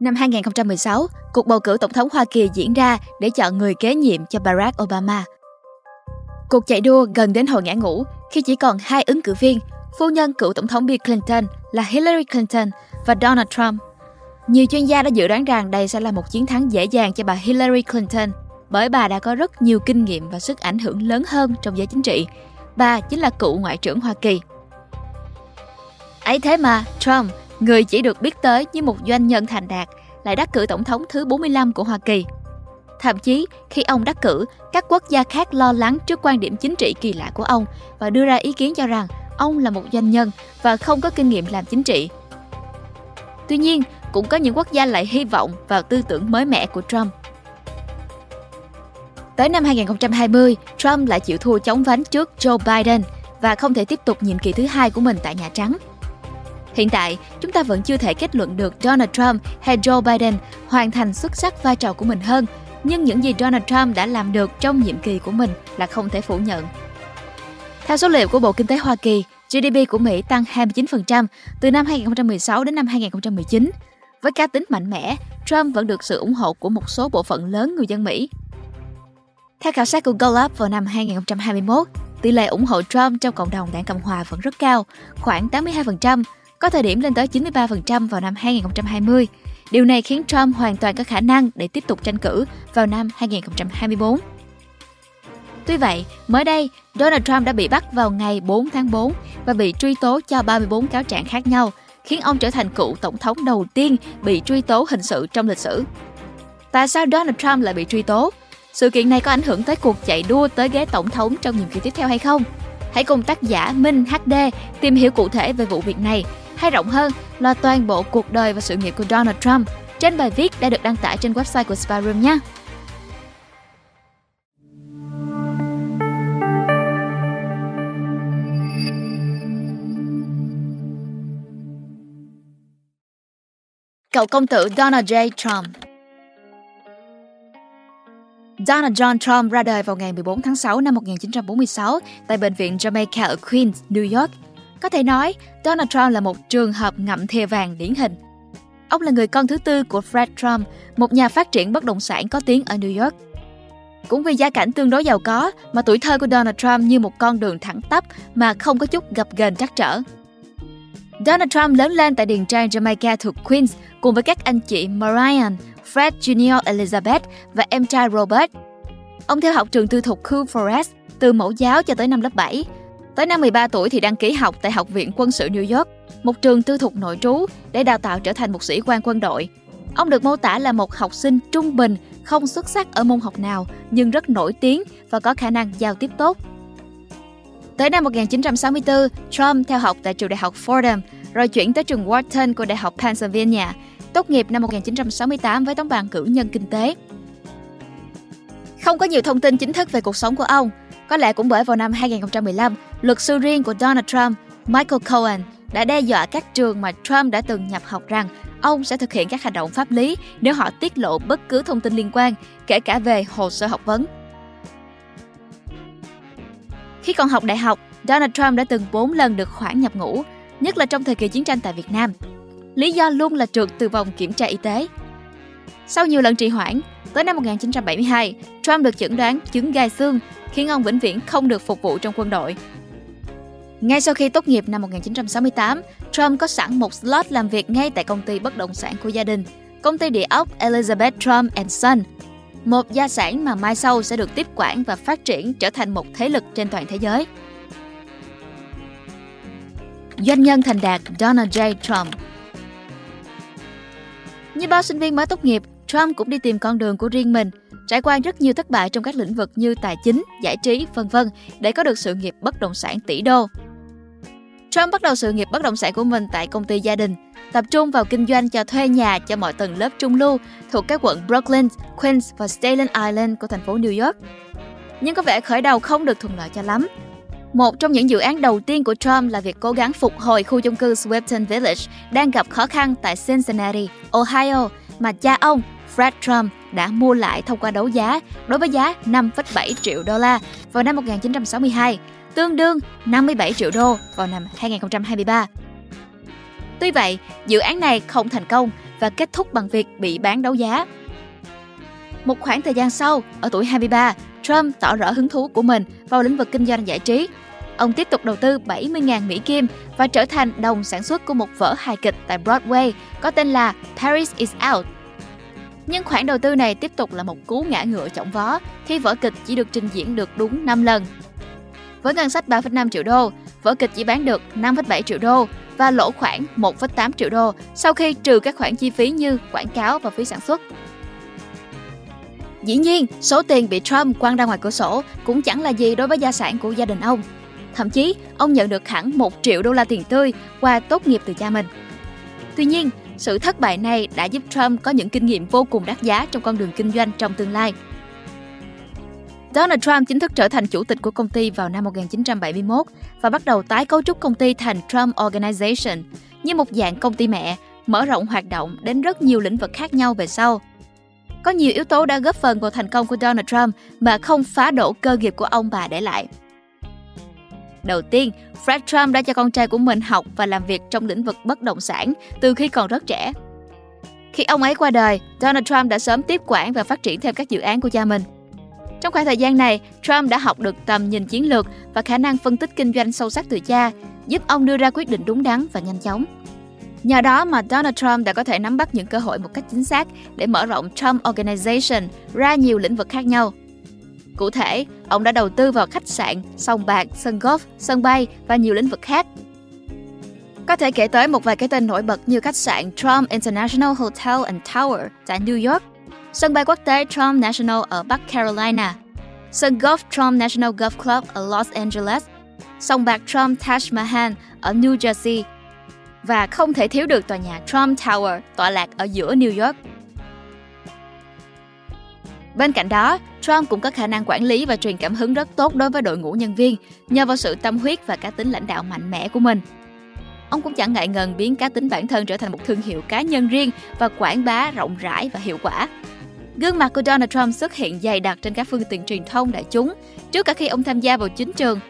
Năm 2016, cuộc bầu cử tổng thống Hoa Kỳ diễn ra để chọn người kế nhiệm cho Barack Obama. Cuộc chạy đua gần đến hồi ngã ngũ khi chỉ còn hai ứng cử viên, phu nhân cựu tổng thống Bill Clinton là Hillary Clinton và Donald Trump. Nhiều chuyên gia đã dự đoán rằng đây sẽ là một chiến thắng dễ dàng cho bà Hillary Clinton bởi bà đã có rất nhiều kinh nghiệm và sức ảnh hưởng lớn hơn trong giới chính trị. Bà chính là cựu ngoại trưởng Hoa Kỳ. Ấy thế mà, Trump, người chỉ được biết tới như một doanh nhân thành đạt, lại đắc cử tổng thống thứ 45 của Hoa Kỳ. Thậm chí, khi ông đắc cử, các quốc gia khác lo lắng trước quan điểm chính trị kỳ lạ của ông và đưa ra ý kiến cho rằng ông là một doanh nhân và không có kinh nghiệm làm chính trị. Tuy nhiên, cũng có những quốc gia lại hy vọng vào tư tưởng mới mẻ của Trump. Tới năm 2020, Trump lại chịu thua chống vánh trước Joe Biden và không thể tiếp tục nhiệm kỳ thứ hai của mình tại Nhà Trắng. Hiện tại, chúng ta vẫn chưa thể kết luận được Donald Trump hay Joe Biden hoàn thành xuất sắc vai trò của mình hơn, nhưng những gì Donald Trump đã làm được trong nhiệm kỳ của mình là không thể phủ nhận. Theo số liệu của Bộ Kinh tế Hoa Kỳ, GDP của Mỹ tăng 29% từ năm 2016 đến năm 2019. Với cá tính mạnh mẽ, Trump vẫn được sự ủng hộ của một số bộ phận lớn người dân Mỹ. Theo khảo sát của Gallup vào năm 2021, tỷ lệ ủng hộ Trump trong cộng đồng đảng Cộng hòa vẫn rất cao, khoảng 82%, có thời điểm lên tới 93% vào năm 2020. Điều này khiến Trump hoàn toàn có khả năng để tiếp tục tranh cử vào năm 2024. Tuy vậy, mới đây, Donald Trump đã bị bắt vào ngày 4 tháng 4 và bị truy tố cho 34 cáo trạng khác nhau, khiến ông trở thành cựu tổng thống đầu tiên bị truy tố hình sự trong lịch sử. Tại sao Donald Trump lại bị truy tố? Sự kiện này có ảnh hưởng tới cuộc chạy đua tới ghế tổng thống trong nhiệm kỳ tiếp theo hay không? Hãy cùng tác giả Minh HD tìm hiểu cụ thể về vụ việc này, hay rộng hơn là toàn bộ cuộc đời và sự nghiệp của Donald Trump trên bài viết đã được đăng tải trên website của Spy Room nhé. Cậu công tử Donald J. Trump Donald John Trump ra đời vào ngày 14 tháng 6 năm 1946 tại bệnh viện Jamaica ở Queens, New York. Có thể nói, Donald Trump là một trường hợp ngậm thìa vàng điển hình. Ông là người con thứ tư của Fred Trump, một nhà phát triển bất động sản có tiếng ở New York. Cũng vì gia cảnh tương đối giàu có mà tuổi thơ của Donald Trump như một con đường thẳng tắp mà không có chút gập ghềnh trắc trở. Donald Trump lớn lên tại điền trang Jamaica thuộc Queens cùng với các anh chị Marian, Fred Jr. Elizabeth và em trai Robert. Ông theo học trường tư thục Cool Forest từ mẫu giáo cho tới năm lớp 7. Tới năm 13 tuổi thì đăng ký học tại Học viện Quân sự New York, một trường tư thục nội trú để đào tạo trở thành một sĩ quan quân đội. Ông được mô tả là một học sinh trung bình, không xuất sắc ở môn học nào nhưng rất nổi tiếng và có khả năng giao tiếp tốt. Tới năm 1964, Trump theo học tại trường đại học Fordham, rồi chuyển tới trường Wharton của Đại học Pennsylvania, tốt nghiệp năm 1968 với tấm bằng cử nhân kinh tế. Không có nhiều thông tin chính thức về cuộc sống của ông, có lẽ cũng bởi vào năm 2015, luật sư riêng của Donald Trump, Michael Cohen, đã đe dọa các trường mà Trump đã từng nhập học rằng ông sẽ thực hiện các hành động pháp lý nếu họ tiết lộ bất cứ thông tin liên quan, kể cả về hồ sơ học vấn. Khi còn học đại học, Donald Trump đã từng 4 lần được khoản nhập ngũ, nhất là trong thời kỳ chiến tranh tại Việt Nam. Lý do luôn là trượt từ vòng kiểm tra y tế. Sau nhiều lần trì hoãn, tới năm 1972, Trump được chẩn đoán chứng gai xương, khiến ông vĩnh viễn không được phục vụ trong quân đội. Ngay sau khi tốt nghiệp năm 1968, Trump có sẵn một slot làm việc ngay tại công ty bất động sản của gia đình, công ty địa ốc Elizabeth Trump and Son, một gia sản mà mai sau sẽ được tiếp quản và phát triển trở thành một thế lực trên toàn thế giới. Doanh nhân thành đạt Donald J. Trump Như bao sinh viên mới tốt nghiệp, Trump cũng đi tìm con đường của riêng mình, trải qua rất nhiều thất bại trong các lĩnh vực như tài chính, giải trí, vân vân để có được sự nghiệp bất động sản tỷ đô. Trump bắt đầu sự nghiệp bất động sản của mình tại công ty gia đình, tập trung vào kinh doanh cho thuê nhà cho mọi tầng lớp trung lưu thuộc các quận Brooklyn, Queens và Staten Island của thành phố New York. Nhưng có vẻ khởi đầu không được thuận lợi cho lắm. Một trong những dự án đầu tiên của Trump là việc cố gắng phục hồi khu chung cư Swepton Village đang gặp khó khăn tại Cincinnati, Ohio mà cha ông Fred Trump đã mua lại thông qua đấu giá đối với giá 5,7 triệu đô la vào năm 1962, tương đương 57 triệu đô vào năm 2023. Tuy vậy, dự án này không thành công và kết thúc bằng việc bị bán đấu giá. Một khoảng thời gian sau, ở tuổi 23, Trump tỏ rõ hứng thú của mình vào lĩnh vực kinh doanh giải trí. Ông tiếp tục đầu tư 70.000 Mỹ Kim và trở thành đồng sản xuất của một vở hài kịch tại Broadway có tên là Paris is Out. Nhưng khoản đầu tư này tiếp tục là một cú ngã ngựa trọng vó khi vở kịch chỉ được trình diễn được đúng 5 lần. Với ngân sách 3,5 triệu đô, vở kịch chỉ bán được 5,7 triệu đô và lỗ khoảng 1,8 triệu đô sau khi trừ các khoản chi phí như quảng cáo và phí sản xuất. Dĩ nhiên, số tiền bị Trump quăng ra ngoài cửa sổ cũng chẳng là gì đối với gia sản của gia đình ông. Thậm chí, ông nhận được hẳn 1 triệu đô la tiền tươi qua tốt nghiệp từ cha mình. Tuy nhiên, sự thất bại này đã giúp Trump có những kinh nghiệm vô cùng đắt giá trong con đường kinh doanh trong tương lai. Donald Trump chính thức trở thành chủ tịch của công ty vào năm 1971 và bắt đầu tái cấu trúc công ty thành Trump Organization như một dạng công ty mẹ, mở rộng hoạt động đến rất nhiều lĩnh vực khác nhau về sau. Có nhiều yếu tố đã góp phần vào thành công của Donald Trump mà không phá đổ cơ nghiệp của ông bà để lại. Đầu tiên, Fred Trump đã cho con trai của mình học và làm việc trong lĩnh vực bất động sản từ khi còn rất trẻ. Khi ông ấy qua đời, Donald Trump đã sớm tiếp quản và phát triển thêm các dự án của cha mình. Trong khoảng thời gian này, Trump đã học được tầm nhìn chiến lược và khả năng phân tích kinh doanh sâu sắc từ cha, giúp ông đưa ra quyết định đúng đắn và nhanh chóng. Nhờ đó mà Donald Trump đã có thể nắm bắt những cơ hội một cách chính xác để mở rộng Trump Organization ra nhiều lĩnh vực khác nhau. Cụ thể, ông đã đầu tư vào khách sạn, sòng bạc, sân golf, sân bay và nhiều lĩnh vực khác. Có thể kể tới một vài cái tên nổi bật như khách sạn Trump International Hotel and Tower tại New York, sân bay quốc tế Trump National ở Bắc Carolina, sân golf Trump National Golf Club ở Los Angeles, sòng bạc Trump Taj Mahal ở New Jersey và không thể thiếu được tòa nhà Trump Tower tọa lạc ở giữa New York. Bên cạnh đó, Trump cũng có khả năng quản lý và truyền cảm hứng rất tốt đối với đội ngũ nhân viên nhờ vào sự tâm huyết và cá tính lãnh đạo mạnh mẽ của mình. Ông cũng chẳng ngại ngần biến cá tính bản thân trở thành một thương hiệu cá nhân riêng và quảng bá rộng rãi và hiệu quả. Gương mặt của Donald Trump xuất hiện dày đặc trên các phương tiện truyền thông đại chúng trước cả khi ông tham gia vào chính trường.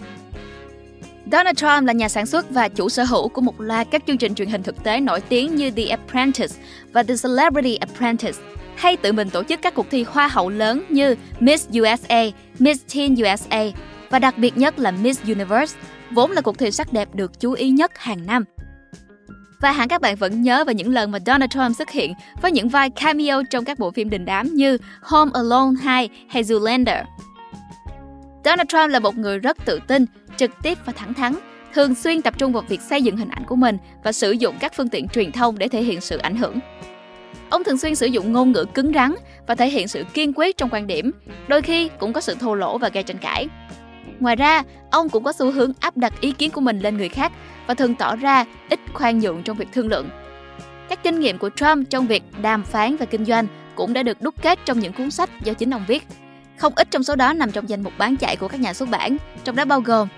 Donald Trump là nhà sản xuất và chủ sở hữu của một loạt các chương trình truyền hình thực tế nổi tiếng như The Apprentice và The Celebrity Apprentice, hay tự mình tổ chức các cuộc thi hoa hậu lớn như Miss USA, Miss Teen USA và đặc biệt nhất là Miss Universe, vốn là cuộc thi sắc đẹp được chú ý nhất hàng năm. Và hẳn các bạn vẫn nhớ về những lần mà Donald Trump xuất hiện với những vai cameo trong các bộ phim đình đám như Home Alone 2 hay Zoolander. Donald Trump là một người rất tự tin, trực tiếp và thẳng thắn, thường xuyên tập trung vào việc xây dựng hình ảnh của mình và sử dụng các phương tiện truyền thông để thể hiện sự ảnh hưởng. Ông thường xuyên sử dụng ngôn ngữ cứng rắn và thể hiện sự kiên quyết trong quan điểm, đôi khi cũng có sự thô lỗ và gây tranh cãi. Ngoài ra, ông cũng có xu hướng áp đặt ý kiến của mình lên người khác và thường tỏ ra ít khoan nhượng trong việc thương lượng. Các kinh nghiệm của Trump trong việc đàm phán và kinh doanh cũng đã được đúc kết trong những cuốn sách do chính ông viết. Không ít trong số đó nằm trong danh mục bán chạy của các nhà xuất bản, trong đó bao gồm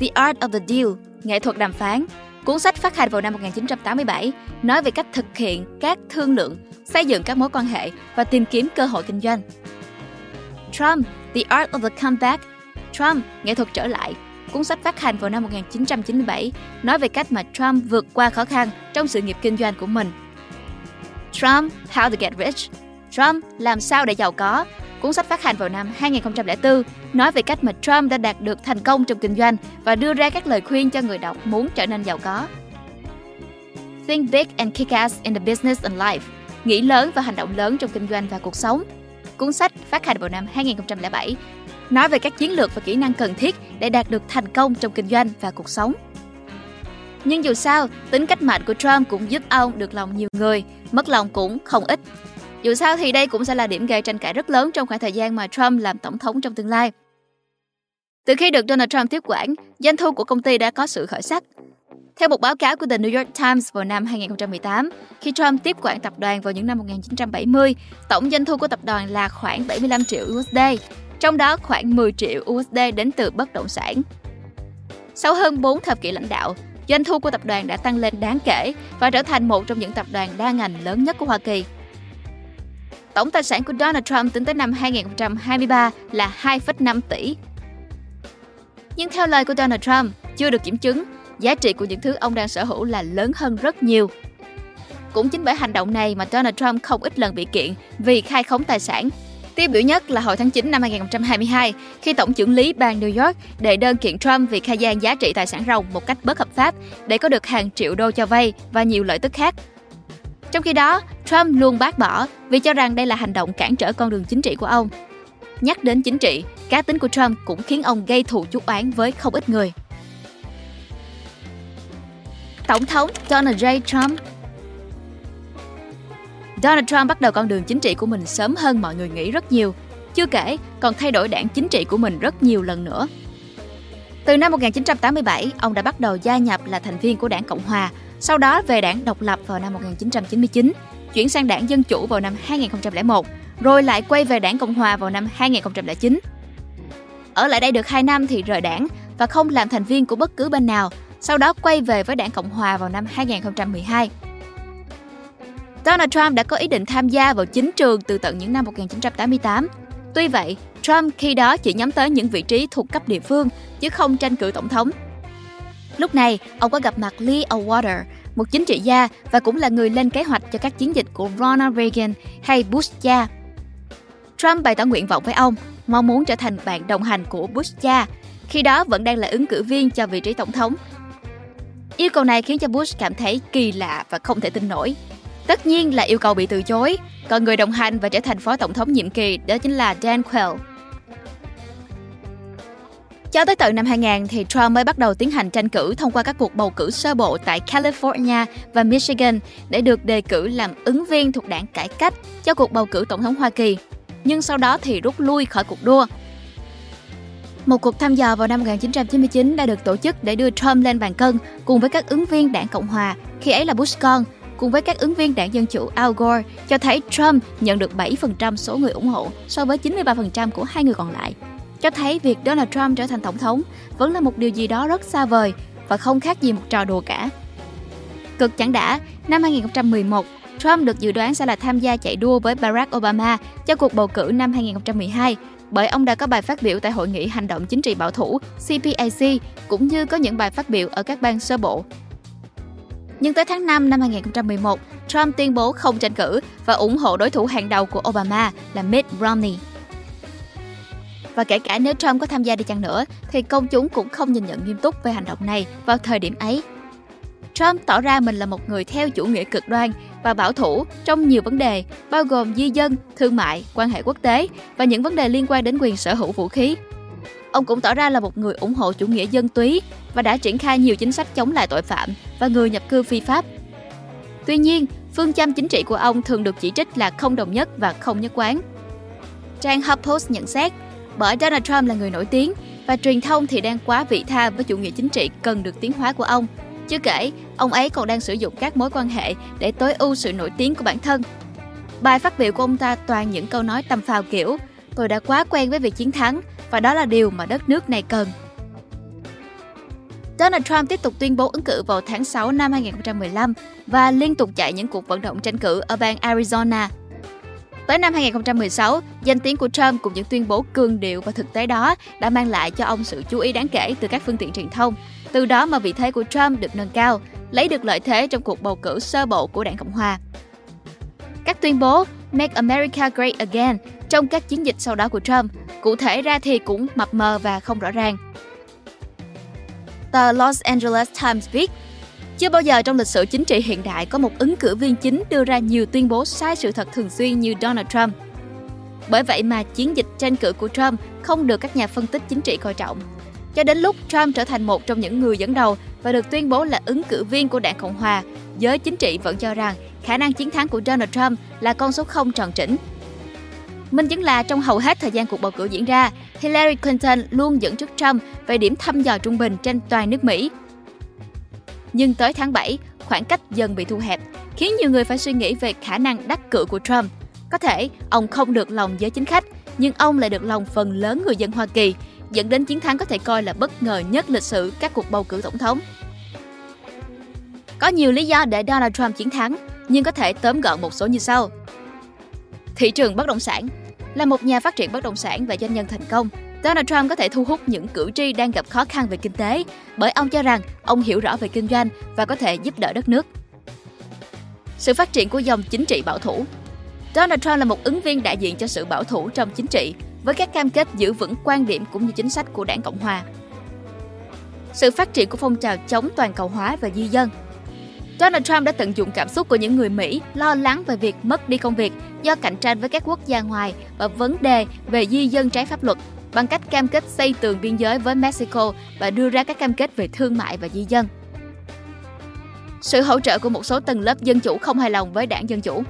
The Art of the Deal, nghệ thuật đàm phán, cuốn sách phát hành vào năm 1987 nói về cách thực hiện các thương lượng, xây dựng các mối quan hệ và tìm kiếm cơ hội kinh doanh. Trump, The Art of the Comeback, Trump, nghệ thuật trở lại, cuốn sách phát hành vào năm 1997 nói về cách mà Trump vượt qua khó khăn trong sự nghiệp kinh doanh của mình. Trump, How to Get Rich, Trump, làm sao để giàu có, Cuốn sách phát hành vào năm 2004 nói về cách mà Trump đã đạt được thành công trong kinh doanh và đưa ra các lời khuyên cho người đọc muốn trở nên giàu có. Think Big and Kick Ass in the Business and Life Nghĩ lớn và hành động lớn trong kinh doanh và cuộc sống. Cuốn sách phát hành vào năm 2007 nói về các chiến lược và kỹ năng cần thiết để đạt được thành công trong kinh doanh và cuộc sống. Nhưng dù sao, tính cách mạnh của Trump cũng giúp ông được lòng nhiều người, mất lòng cũng không ít. Dù sao thì đây cũng sẽ là điểm gây tranh cãi rất lớn trong khoảng thời gian mà Trump làm tổng thống trong tương lai. Từ khi được Donald Trump tiếp quản, doanh thu của công ty đã có sự khởi sắc. Theo một báo cáo của The New York Times vào năm 2018, khi Trump tiếp quản tập đoàn vào những năm 1970, tổng doanh thu của tập đoàn là khoảng 75 triệu USD, trong đó khoảng 10 triệu USD đến từ bất động sản. Sau hơn 4 thập kỷ lãnh đạo, doanh thu của tập đoàn đã tăng lên đáng kể và trở thành một trong những tập đoàn đa ngành lớn nhất của Hoa Kỳ. Tổng tài sản của Donald Trump tính tới năm 2023 là 2,5 tỷ. Nhưng theo lời của Donald Trump, chưa được kiểm chứng, giá trị của những thứ ông đang sở hữu là lớn hơn rất nhiều. cũng chính bởi hành động này mà Donald Trump không ít lần bị kiện vì khai khống tài sản. Tiêu biểu nhất là hồi tháng 9 năm 2022, khi Tổng trưởng lý bang New York đệ đơn kiện Trump vì khai gian giá trị tài sản ròng một cách bất hợp pháp để có được hàng triệu đô cho vay và nhiều lợi tức khác. Trong khi đó, Trump luôn bác bỏ vì cho rằng đây là hành động cản trở con đường chính trị của ông. Nhắc đến chính trị, cá tính của Trump cũng khiến ông gây thù chuốc oán với không ít người. Tổng thống Donald J. Trump Donald Trump bắt đầu con đường chính trị của mình sớm hơn mọi người nghĩ rất nhiều. Chưa kể, còn thay đổi đảng chính trị của mình rất nhiều lần nữa. Từ năm 1987, ông đã bắt đầu gia nhập là thành viên của đảng Cộng Hòa, sau đó về đảng độc lập vào năm 1999, chuyển sang đảng Dân Chủ vào năm 2001, rồi lại quay về đảng Cộng Hòa vào năm 2009. Ở lại đây được 2 năm thì rời đảng và không làm thành viên của bất cứ bên nào, sau đó quay về với đảng Cộng Hòa vào năm 2012. Donald Trump đã có ý định tham gia vào chính trường từ tận những năm 1988. Tuy vậy, Trump khi đó chỉ nhắm tới những vị trí thuộc cấp địa phương, chứ không tranh cử tổng thống. Lúc này, ông có gặp mặt Lee Atwater, một chính trị gia và cũng là người lên kế hoạch cho các chiến dịch của Ronald Reagan hay Bush cha. Trump bày tỏ nguyện vọng với ông, mong muốn trở thành bạn đồng hành của Bush cha, khi đó vẫn đang là ứng cử viên cho vị trí tổng thống. Yêu cầu này khiến cho Bush cảm thấy kỳ lạ và không thể tin nổi. Tất nhiên là yêu cầu bị từ chối, còn người đồng hành và trở thành phó tổng thống nhiệm kỳ đó chính là Dan Quayle. Cho tới tận năm 2000 thì Trump mới bắt đầu tiến hành tranh cử thông qua các cuộc bầu cử sơ bộ tại California và Michigan để được đề cử làm ứng viên thuộc đảng cải cách cho cuộc bầu cử tổng thống Hoa Kỳ. Nhưng sau đó thì rút lui khỏi cuộc đua. Một cuộc thăm dò vào năm 1999 đã được tổ chức để đưa Trump lên bàn cân cùng với các ứng viên đảng Cộng Hòa, khi ấy là Bush con, cùng với các ứng viên đảng Dân Chủ Al Gore cho thấy Trump nhận được 7% số người ủng hộ so với 93% của hai người còn lại. Cho thấy việc Donald Trump trở thành tổng thống vẫn là một điều gì đó rất xa vời và không khác gì một trò đùa cả. Cực chẳng đã, năm 2011, Trump được dự đoán sẽ là tham gia chạy đua với Barack Obama cho cuộc bầu cử năm 2012 bởi ông đã có bài phát biểu tại hội nghị hành động chính trị bảo thủ CPAC cũng như có những bài phát biểu ở các bang sơ bộ nhưng tới tháng 5 năm 2011, Trump tuyên bố không tranh cử và ủng hộ đối thủ hàng đầu của Obama là Mitt Romney. Và kể cả nếu Trump có tham gia đi chăng nữa, thì công chúng cũng không nhìn nhận nghiêm túc về hành động này vào thời điểm ấy. Trump tỏ ra mình là một người theo chủ nghĩa cực đoan và bảo thủ trong nhiều vấn đề, bao gồm di dân, thương mại, quan hệ quốc tế và những vấn đề liên quan đến quyền sở hữu vũ khí. Ông cũng tỏ ra là một người ủng hộ chủ nghĩa dân túy và đã triển khai nhiều chính sách chống lại tội phạm và người nhập cư phi pháp. Tuy nhiên, phương châm chính trị của ông thường được chỉ trích là không đồng nhất và không nhất quán. Trang HuffPost nhận xét, bởi Donald Trump là người nổi tiếng và truyền thông thì đang quá vị tha với chủ nghĩa chính trị cần được tiến hóa của ông. Chưa kể, ông ấy còn đang sử dụng các mối quan hệ để tối ưu sự nổi tiếng của bản thân. Bài phát biểu của ông ta toàn những câu nói tầm phào kiểu Tôi đã quá quen với việc chiến thắng và đó là điều mà đất nước này cần. Donald Trump tiếp tục tuyên bố ứng cử vào tháng 6 năm 2015 và liên tục chạy những cuộc vận động tranh cử ở bang Arizona. Tới năm 2016, danh tiếng của Trump cùng những tuyên bố cường điệu và thực tế đó đã mang lại cho ông sự chú ý đáng kể từ các phương tiện truyền thông. Từ đó mà vị thế của Trump được nâng cao, lấy được lợi thế trong cuộc bầu cử sơ bộ của đảng Cộng hòa. Các tuyên bố Make America Great Again trong các chiến dịch sau đó của Trump, cụ thể ra thì cũng mập mờ và không rõ ràng. Tờ Los Angeles Times viết, chưa bao giờ trong lịch sử chính trị hiện đại có một ứng cử viên chính đưa ra nhiều tuyên bố sai sự thật thường xuyên như Donald Trump. Bởi vậy mà chiến dịch tranh cử của Trump không được các nhà phân tích chính trị coi trọng. Cho đến lúc Trump trở thành một trong những người dẫn đầu và được tuyên bố là ứng cử viên của đảng Cộng hòa, giới chính trị vẫn cho rằng khả năng chiến thắng của Donald Trump là con số không tròn chỉnh. Minh chứng là trong hầu hết thời gian cuộc bầu cử diễn ra, Hillary Clinton luôn dẫn trước Trump về điểm thăm dò trung bình trên toàn nước Mỹ. Nhưng tới tháng 7, khoảng cách dần bị thu hẹp, khiến nhiều người phải suy nghĩ về khả năng đắc cử của Trump. Có thể ông không được lòng giới chính khách, nhưng ông lại được lòng phần lớn người dân Hoa Kỳ, dẫn đến chiến thắng có thể coi là bất ngờ nhất lịch sử các cuộc bầu cử tổng thống. Có nhiều lý do để Donald Trump chiến thắng, nhưng có thể tóm gọn một số như sau. Thị trường bất động sản là một nhà phát triển bất động sản và doanh nhân thành công, Donald Trump có thể thu hút những cử tri đang gặp khó khăn về kinh tế bởi ông cho rằng ông hiểu rõ về kinh doanh và có thể giúp đỡ đất nước. Sự phát triển của dòng chính trị bảo thủ Donald Trump là một ứng viên đại diện cho sự bảo thủ trong chính trị, với các cam kết giữ vững quan điểm cũng như chính sách của đảng Cộng Hòa. Sự phát triển của phong trào chống toàn cầu hóa và di dân Donald Trump đã tận dụng cảm xúc của những người Mỹ lo lắng về việc mất đi công việc do cạnh tranh với các quốc gia ngoài và vấn đề về di dân trái pháp luật bằng cách cam kết xây tường biên giới với Mexico và đưa ra các cam kết về thương mại và di dân. Sự hỗ trợ của một số tầng lớp dân chủ không hài lòng với đảng Dân Chủ.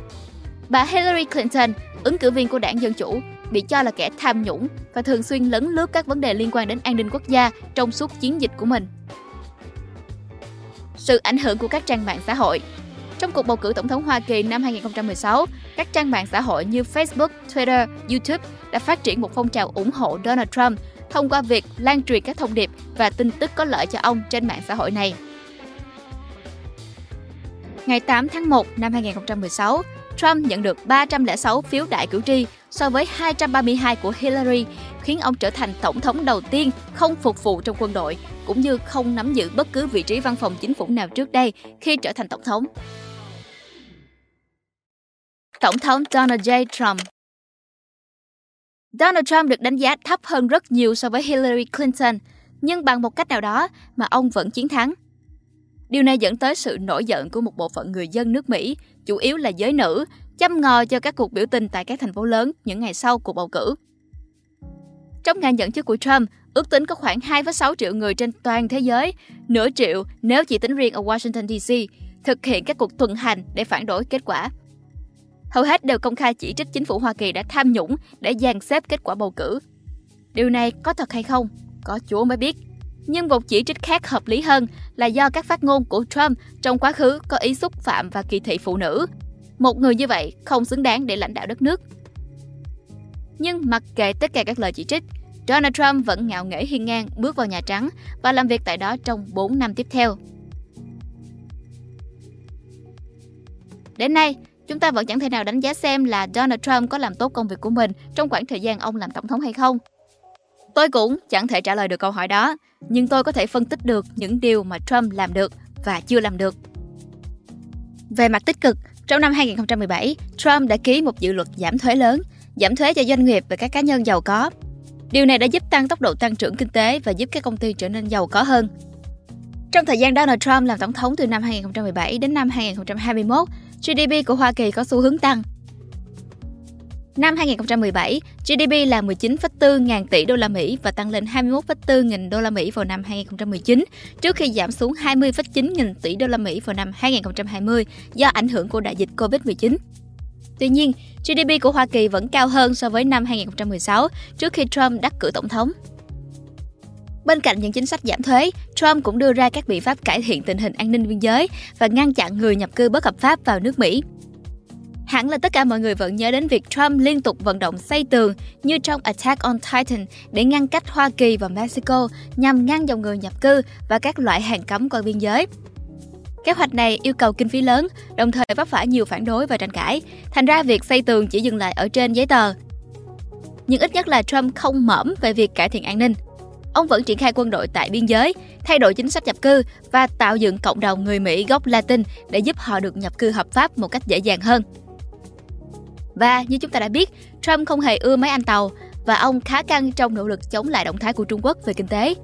Bà Hillary Clinton, ứng cử viên của đảng Dân Chủ, bị cho là kẻ tham nhũng và thường xuyên lấn lướt các vấn đề liên quan đến an ninh quốc gia trong suốt chiến dịch của mình. Sự ảnh hưởng của các trang mạng xã hội trong cuộc bầu cử tổng thống Hoa Kỳ năm 2016, các trang mạng xã hội như Facebook, Twitter, YouTube đã phát triển một phong trào ủng hộ Donald Trump thông qua việc lan truyền các thông điệp và tin tức có lợi cho ông trên mạng xã hội này. Ngày 8 tháng 1 năm 2016, Trump nhận được 306 phiếu đại cử tri so với 232 của Hillary, khiến ông trở thành tổng thống đầu tiên không phục vụ trong quân đội, cũng như không nắm giữ bất cứ vị trí văn phòng chính phủ nào trước đây khi trở thành tổng thống. Tổng thống Donald J. Trump Donald Trump được đánh giá thấp hơn rất nhiều so với Hillary Clinton, nhưng bằng một cách nào đó mà ông vẫn chiến thắng. Điều này dẫn tới sự nổi giận của một bộ phận người dân nước Mỹ, chủ yếu là giới nữ, chăm ngò cho các cuộc biểu tình tại các thành phố lớn những ngày sau cuộc bầu cử. Trong ngày dẫn chức của Trump, ước tính có khoảng 2,6 triệu người trên toàn thế giới, nửa triệu nếu chỉ tính riêng ở Washington DC, thực hiện các cuộc tuần hành để phản đối kết quả. Hầu hết đều công khai chỉ trích chính phủ Hoa Kỳ đã tham nhũng để dàn xếp kết quả bầu cử. Điều này có thật hay không? Có Chúa mới biết. Nhưng một chỉ trích khác hợp lý hơn là do các phát ngôn của Trump trong quá khứ có ý xúc phạm và kỳ thị phụ nữ. Một người như vậy không xứng đáng để lãnh đạo đất nước. Nhưng mặc kệ tất cả các lời chỉ trích, Donald Trump vẫn ngạo nghễ hiên ngang bước vào Nhà Trắng và làm việc tại đó trong 4 năm tiếp theo. Đến nay, chúng ta vẫn chẳng thể nào đánh giá xem là Donald Trump có làm tốt công việc của mình trong khoảng thời gian ông làm tổng thống hay không. Tôi cũng chẳng thể trả lời được câu hỏi đó, nhưng tôi có thể phân tích được những điều mà Trump làm được và chưa làm được. Về mặt tích cực, trong năm 2017, Trump đã ký một dự luật giảm thuế lớn, giảm thuế cho doanh nghiệp và các cá nhân giàu có. Điều này đã giúp tăng tốc độ tăng trưởng kinh tế và giúp các công ty trở nên giàu có hơn. Trong thời gian Donald Trump làm tổng thống từ năm 2017 đến năm 2021, GDP của Hoa Kỳ có xu hướng tăng. Năm 2017, GDP là 19,4 ngàn tỷ đô la Mỹ và tăng lên 21,4 nghìn đô la Mỹ vào năm 2019, trước khi giảm xuống 20,9 nghìn tỷ đô la Mỹ vào năm 2020 do ảnh hưởng của đại dịch Covid-19. Tuy nhiên, GDP của Hoa Kỳ vẫn cao hơn so với năm 2016, trước khi Trump đắc cử tổng thống. Bên cạnh những chính sách giảm thuế, Trump cũng đưa ra các biện pháp cải thiện tình hình an ninh biên giới và ngăn chặn người nhập cư bất hợp pháp vào nước Mỹ. Hẳn là tất cả mọi người vẫn nhớ đến việc Trump liên tục vận động xây tường như trong Attack on Titan để ngăn cách Hoa Kỳ và Mexico nhằm ngăn dòng người nhập cư và các loại hàng cấm qua biên giới. Kế hoạch này yêu cầu kinh phí lớn, đồng thời vấp phải nhiều phản đối và tranh cãi. Thành ra việc xây tường chỉ dừng lại ở trên giấy tờ. Nhưng ít nhất là Trump không mỏm về việc cải thiện an ninh. Ông vẫn triển khai quân đội tại biên giới, thay đổi chính sách nhập cư và tạo dựng cộng đồng người Mỹ gốc Latin để giúp họ được nhập cư hợp pháp một cách dễ dàng hơn. Và như chúng ta đã biết, Trump không hề ưa mấy anh tàu và ông khá căng trong nỗ lực chống lại động thái của Trung Quốc về kinh tế.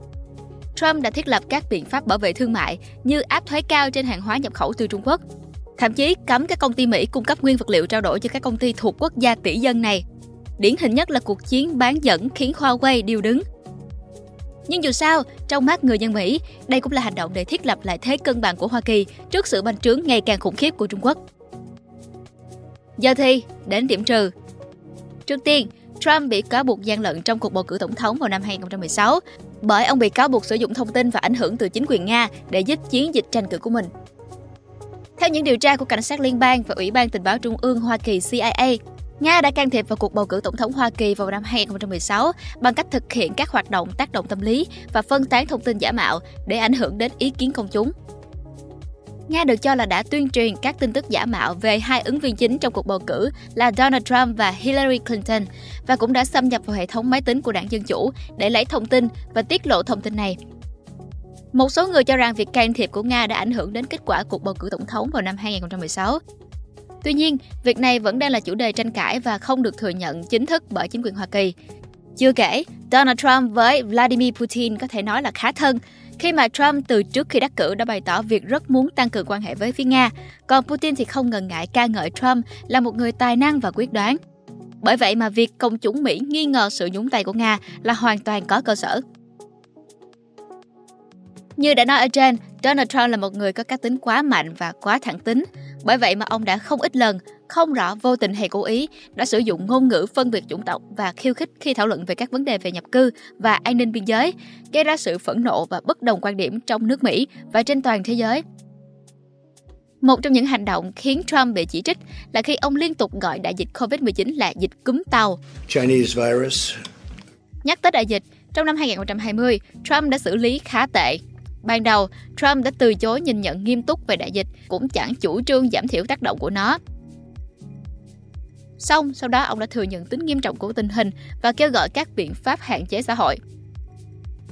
Trump đã thiết lập các biện pháp bảo vệ thương mại như áp thuế cao trên hàng hóa nhập khẩu từ Trung Quốc, thậm chí cấm các công ty Mỹ cung cấp nguyên vật liệu trao đổi cho các công ty thuộc quốc gia tỷ dân này. Điển hình nhất là cuộc chiến bán dẫn khiến Huawei điêu đứng. Nhưng dù sao, trong mắt người dân Mỹ, đây cũng là hành động để thiết lập lại thế cân bằng của Hoa Kỳ trước sự bành trướng ngày càng khủng khiếp của Trung Quốc. Giờ thì, đến điểm trừ. Trước tiên, Trump bị cáo buộc gian lận trong cuộc bầu cử tổng thống vào năm 2016 bởi ông bị cáo buộc sử dụng thông tin và ảnh hưởng từ chính quyền Nga để giúp chiến dịch tranh cử của mình. Theo những điều tra của cảnh sát liên bang và Ủy ban tình báo Trung ương Hoa Kỳ CIA, Nga đã can thiệp vào cuộc bầu cử tổng thống Hoa Kỳ vào năm 2016 bằng cách thực hiện các hoạt động tác động tâm lý và phân tán thông tin giả mạo để ảnh hưởng đến ý kiến công chúng. Nga được cho là đã tuyên truyền các tin tức giả mạo về hai ứng viên chính trong cuộc bầu cử là Donald Trump và Hillary Clinton và cũng đã xâm nhập vào hệ thống máy tính của đảng Dân Chủ để lấy thông tin và tiết lộ thông tin này. Một số người cho rằng việc can thiệp của Nga đã ảnh hưởng đến kết quả cuộc bầu cử tổng thống vào năm 2016. Tuy nhiên, việc này vẫn đang là chủ đề tranh cãi và không được thừa nhận chính thức bởi chính quyền Hoa Kỳ. Chưa kể, Donald Trump với Vladimir Putin có thể nói là khá thân, khi mà Trump từ trước khi đắc cử đã bày tỏ việc rất muốn tăng cường quan hệ với phía Nga, còn Putin thì không ngần ngại ca ngợi Trump là một người tài năng và quyết đoán. Bởi vậy mà việc công chúng Mỹ nghi ngờ sự nhúng tay của Nga là hoàn toàn có cơ sở. Như đã nói ở trên, Donald Trump là một người có cá tính quá mạnh và quá thẳng tính. Bởi vậy mà ông đã không ít lần, không rõ vô tình hay cố ý, đã sử dụng ngôn ngữ phân biệt chủng tộc và khiêu khích khi thảo luận về các vấn đề về nhập cư và an ninh biên giới, gây ra sự phẫn nộ và bất đồng quan điểm trong nước Mỹ và trên toàn thế giới. Một trong những hành động khiến Trump bị chỉ trích là khi ông liên tục gọi đại dịch COVID-19 là dịch cúm tàu. Chinese virus. Nhắc tới đại dịch, trong năm 2020, Trump đã xử lý khá tệ Ban đầu, Trump đã từ chối nhìn nhận nghiêm túc về đại dịch, cũng chẳng chủ trương giảm thiểu tác động của nó. Xong, sau đó ông đã thừa nhận tính nghiêm trọng của tình hình và kêu gọi các biện pháp hạn chế xã hội.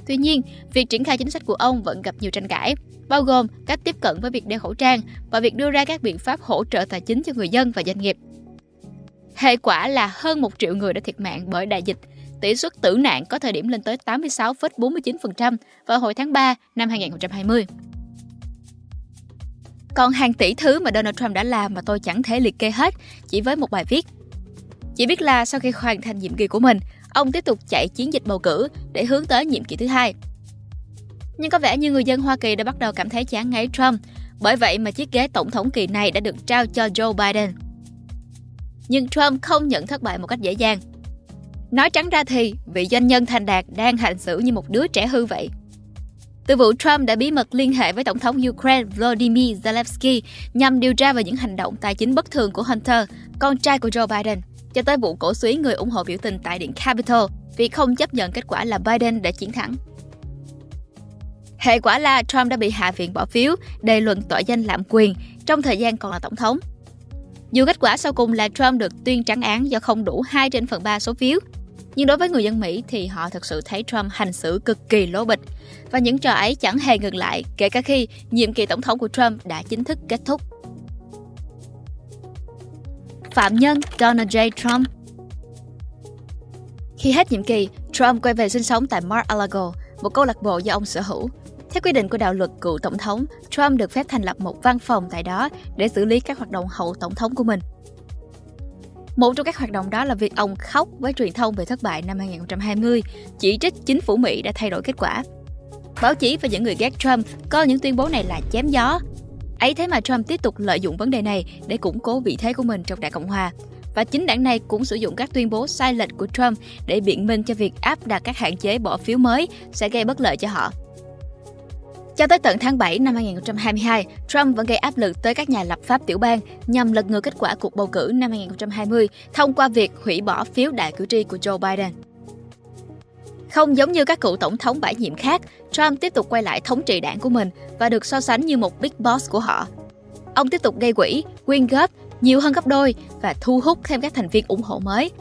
Tuy nhiên, việc triển khai chính sách của ông vẫn gặp nhiều tranh cãi, bao gồm cách tiếp cận với việc đeo khẩu trang và việc đưa ra các biện pháp hỗ trợ tài chính cho người dân và doanh nghiệp. Hệ quả là hơn một triệu người đã thiệt mạng bởi đại dịch tỷ suất tử nạn có thời điểm lên tới 86,49% vào hồi tháng 3 năm 2020. Còn hàng tỷ thứ mà Donald Trump đã làm mà tôi chẳng thể liệt kê hết chỉ với một bài viết. Chỉ biết là sau khi hoàn thành nhiệm kỳ của mình, ông tiếp tục chạy chiến dịch bầu cử để hướng tới nhiệm kỳ thứ hai. Nhưng có vẻ như người dân Hoa Kỳ đã bắt đầu cảm thấy chán ngấy Trump, bởi vậy mà chiếc ghế tổng thống kỳ này đã được trao cho Joe Biden. Nhưng Trump không nhận thất bại một cách dễ dàng. Nói trắng ra thì, vị doanh nhân thành đạt đang hành xử như một đứa trẻ hư vậy. Từ vụ Trump đã bí mật liên hệ với Tổng thống Ukraine Volodymyr Zelensky nhằm điều tra về những hành động tài chính bất thường của Hunter, con trai của Joe Biden, cho tới vụ cổ suý người ủng hộ biểu tình tại Điện Capitol vì không chấp nhận kết quả là Biden đã chiến thắng. Hệ quả là Trump đã bị Hạ viện bỏ phiếu đề luận tội danh lạm quyền trong thời gian còn là Tổng thống. Dù kết quả sau cùng là Trump được tuyên trắng án do không đủ 2 trên phần 3 số phiếu, nhưng đối với người dân Mỹ thì họ thực sự thấy Trump hành xử cực kỳ lố bịch. Và những trò ấy chẳng hề ngừng lại kể cả khi nhiệm kỳ tổng thống của Trump đã chính thức kết thúc. Phạm nhân Donald J. Trump Khi hết nhiệm kỳ, Trump quay về sinh sống tại Mar-a-Lago, một câu lạc bộ do ông sở hữu. Theo quy định của đạo luật cựu tổng thống, Trump được phép thành lập một văn phòng tại đó để xử lý các hoạt động hậu tổng thống của mình. Một trong các hoạt động đó là việc ông khóc với truyền thông về thất bại năm 2020, chỉ trích chính phủ Mỹ đã thay đổi kết quả. Báo chí và những người ghét Trump coi những tuyên bố này là chém gió. Ấy thế mà Trump tiếp tục lợi dụng vấn đề này để củng cố vị thế của mình trong đảng Cộng hòa. Và chính đảng này cũng sử dụng các tuyên bố sai lệch của Trump để biện minh cho việc áp đặt các hạn chế bỏ phiếu mới sẽ gây bất lợi cho họ. Cho tới tận tháng 7 năm 2022, Trump vẫn gây áp lực tới các nhà lập pháp tiểu bang nhằm lật ngược kết quả cuộc bầu cử năm 2020 thông qua việc hủy bỏ phiếu đại cử tri của Joe Biden. Không giống như các cựu tổng thống bãi nhiệm khác, Trump tiếp tục quay lại thống trị đảng của mình và được so sánh như một big boss của họ. Ông tiếp tục gây quỹ, quyên góp nhiều hơn gấp đôi và thu hút thêm các thành viên ủng hộ mới,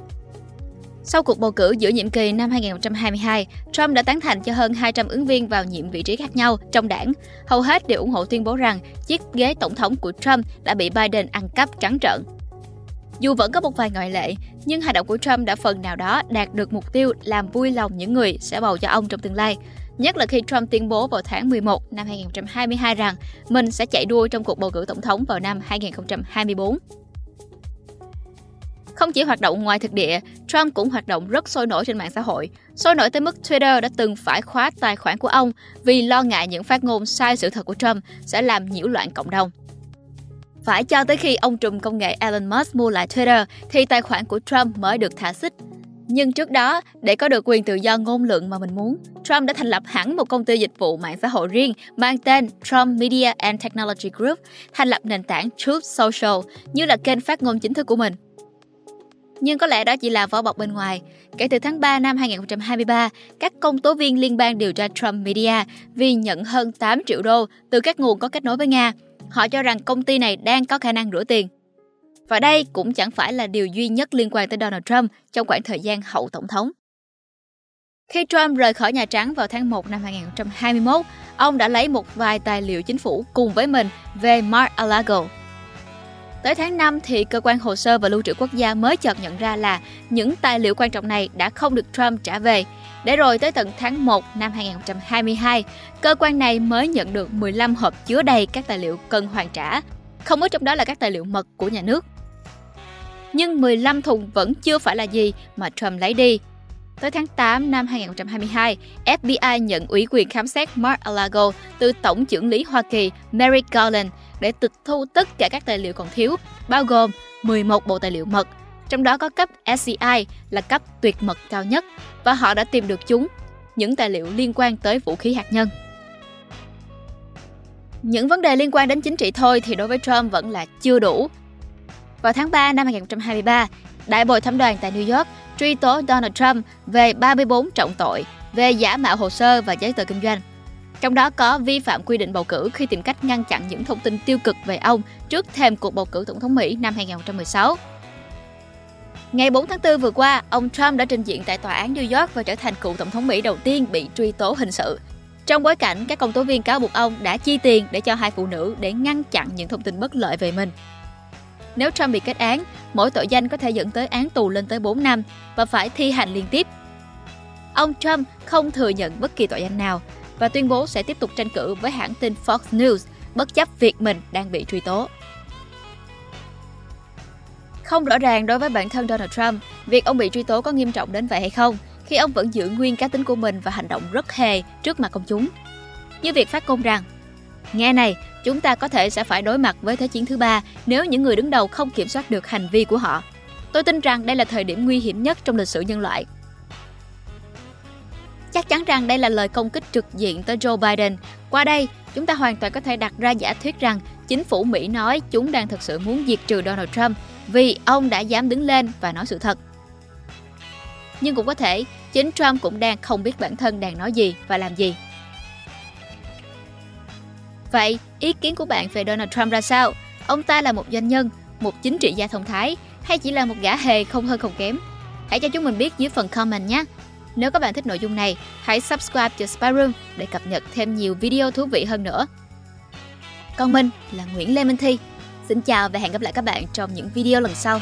sau cuộc bầu cử giữa nhiệm kỳ năm 2022, Trump đã tán thành cho hơn 200 ứng viên vào nhiệm vị trí khác nhau trong đảng. Hầu hết đều ủng hộ tuyên bố rằng chiếc ghế tổng thống của Trump đã bị Biden ăn cắp trắng trợn. Dù vẫn có một vài ngoại lệ, nhưng hành động của Trump đã phần nào đó đạt được mục tiêu làm vui lòng những người sẽ bầu cho ông trong tương lai. Nhất là khi Trump tuyên bố vào tháng 11 năm 2022 rằng mình sẽ chạy đua trong cuộc bầu cử tổng thống vào năm 2024. Không chỉ hoạt động ngoài thực địa, Trump cũng hoạt động rất sôi nổi trên mạng xã hội. Sôi nổi tới mức Twitter đã từng phải khóa tài khoản của ông vì lo ngại những phát ngôn sai sự thật của Trump sẽ làm nhiễu loạn cộng đồng. Phải cho tới khi ông trùm công nghệ Elon Musk mua lại Twitter thì tài khoản của Trump mới được thả xích. Nhưng trước đó, để có được quyền tự do ngôn luận mà mình muốn, Trump đã thành lập hẳn một công ty dịch vụ mạng xã hội riêng mang tên Trump Media and Technology Group, thành lập nền tảng Truth Social như là kênh phát ngôn chính thức của mình. Nhưng có lẽ đó chỉ là vỏ bọc bên ngoài. Kể từ tháng 3 năm 2023, các công tố viên liên bang điều tra Trump Media vì nhận hơn 8 triệu đô từ các nguồn có kết nối với Nga. Họ cho rằng công ty này đang có khả năng rửa tiền. Và đây cũng chẳng phải là điều duy nhất liên quan tới Donald Trump trong khoảng thời gian hậu tổng thống. Khi Trump rời khỏi Nhà Trắng vào tháng 1 năm 2021, ông đã lấy một vài tài liệu chính phủ cùng với mình về Mar-a-Lago, Tới tháng 5 thì cơ quan hồ sơ và lưu trữ quốc gia mới chợt nhận ra là những tài liệu quan trọng này đã không được Trump trả về. Để rồi tới tận tháng 1 năm 2022, cơ quan này mới nhận được 15 hộp chứa đầy các tài liệu cần hoàn trả. Không có trong đó là các tài liệu mật của nhà nước. Nhưng 15 thùng vẫn chưa phải là gì mà Trump lấy đi. Tới tháng 8 năm 2022, FBI nhận ủy quyền khám xét Mark Alago từ Tổng trưởng lý Hoa Kỳ Merrick Garland để tịch thu tất cả các tài liệu còn thiếu, bao gồm 11 bộ tài liệu mật, trong đó có cấp SCI là cấp tuyệt mật cao nhất và họ đã tìm được chúng, những tài liệu liên quan tới vũ khí hạt nhân. Những vấn đề liên quan đến chính trị thôi thì đối với Trump vẫn là chưa đủ. Vào tháng 3 năm 2023, Đại bồi thẩm đoàn tại New York truy tố Donald Trump về 34 trọng tội về giả mạo hồ sơ và giấy tờ kinh doanh. Trong đó có vi phạm quy định bầu cử khi tìm cách ngăn chặn những thông tin tiêu cực về ông trước thềm cuộc bầu cử tổng thống Mỹ năm 2016. Ngày 4 tháng 4 vừa qua, ông Trump đã trình diện tại tòa án New York và trở thành cựu tổng thống Mỹ đầu tiên bị truy tố hình sự. Trong bối cảnh các công tố viên cáo buộc ông đã chi tiền để cho hai phụ nữ để ngăn chặn những thông tin bất lợi về mình. Nếu Trump bị kết án, mỗi tội danh có thể dẫn tới án tù lên tới 4 năm và phải thi hành liên tiếp. Ông Trump không thừa nhận bất kỳ tội danh nào và tuyên bố sẽ tiếp tục tranh cử với hãng tin Fox News bất chấp việc mình đang bị truy tố. Không rõ ràng đối với bản thân Donald Trump, việc ông bị truy tố có nghiêm trọng đến vậy hay không, khi ông vẫn giữ nguyên cá tính của mình và hành động rất hề trước mặt công chúng. Như việc phát ngôn rằng, nghe này, chúng ta có thể sẽ phải đối mặt với Thế chiến thứ ba nếu những người đứng đầu không kiểm soát được hành vi của họ. Tôi tin rằng đây là thời điểm nguy hiểm nhất trong lịch sử nhân loại. Chắc chắn rằng đây là lời công kích trực diện tới Joe Biden. Qua đây, chúng ta hoàn toàn có thể đặt ra giả thuyết rằng chính phủ Mỹ nói chúng đang thực sự muốn diệt trừ Donald Trump vì ông đã dám đứng lên và nói sự thật. Nhưng cũng có thể, chính Trump cũng đang không biết bản thân đang nói gì và làm gì. Vậy, ý kiến của bạn về Donald Trump ra sao? Ông ta là một doanh nhân, một chính trị gia thông thái hay chỉ là một gã hề không hơn không kém? Hãy cho chúng mình biết dưới phần comment nhé! Nếu các bạn thích nội dung này, hãy subscribe cho Spy Room để cập nhật thêm nhiều video thú vị hơn nữa. Còn mình là Nguyễn Lê Minh Thi. Xin chào và hẹn gặp lại các bạn trong những video lần sau.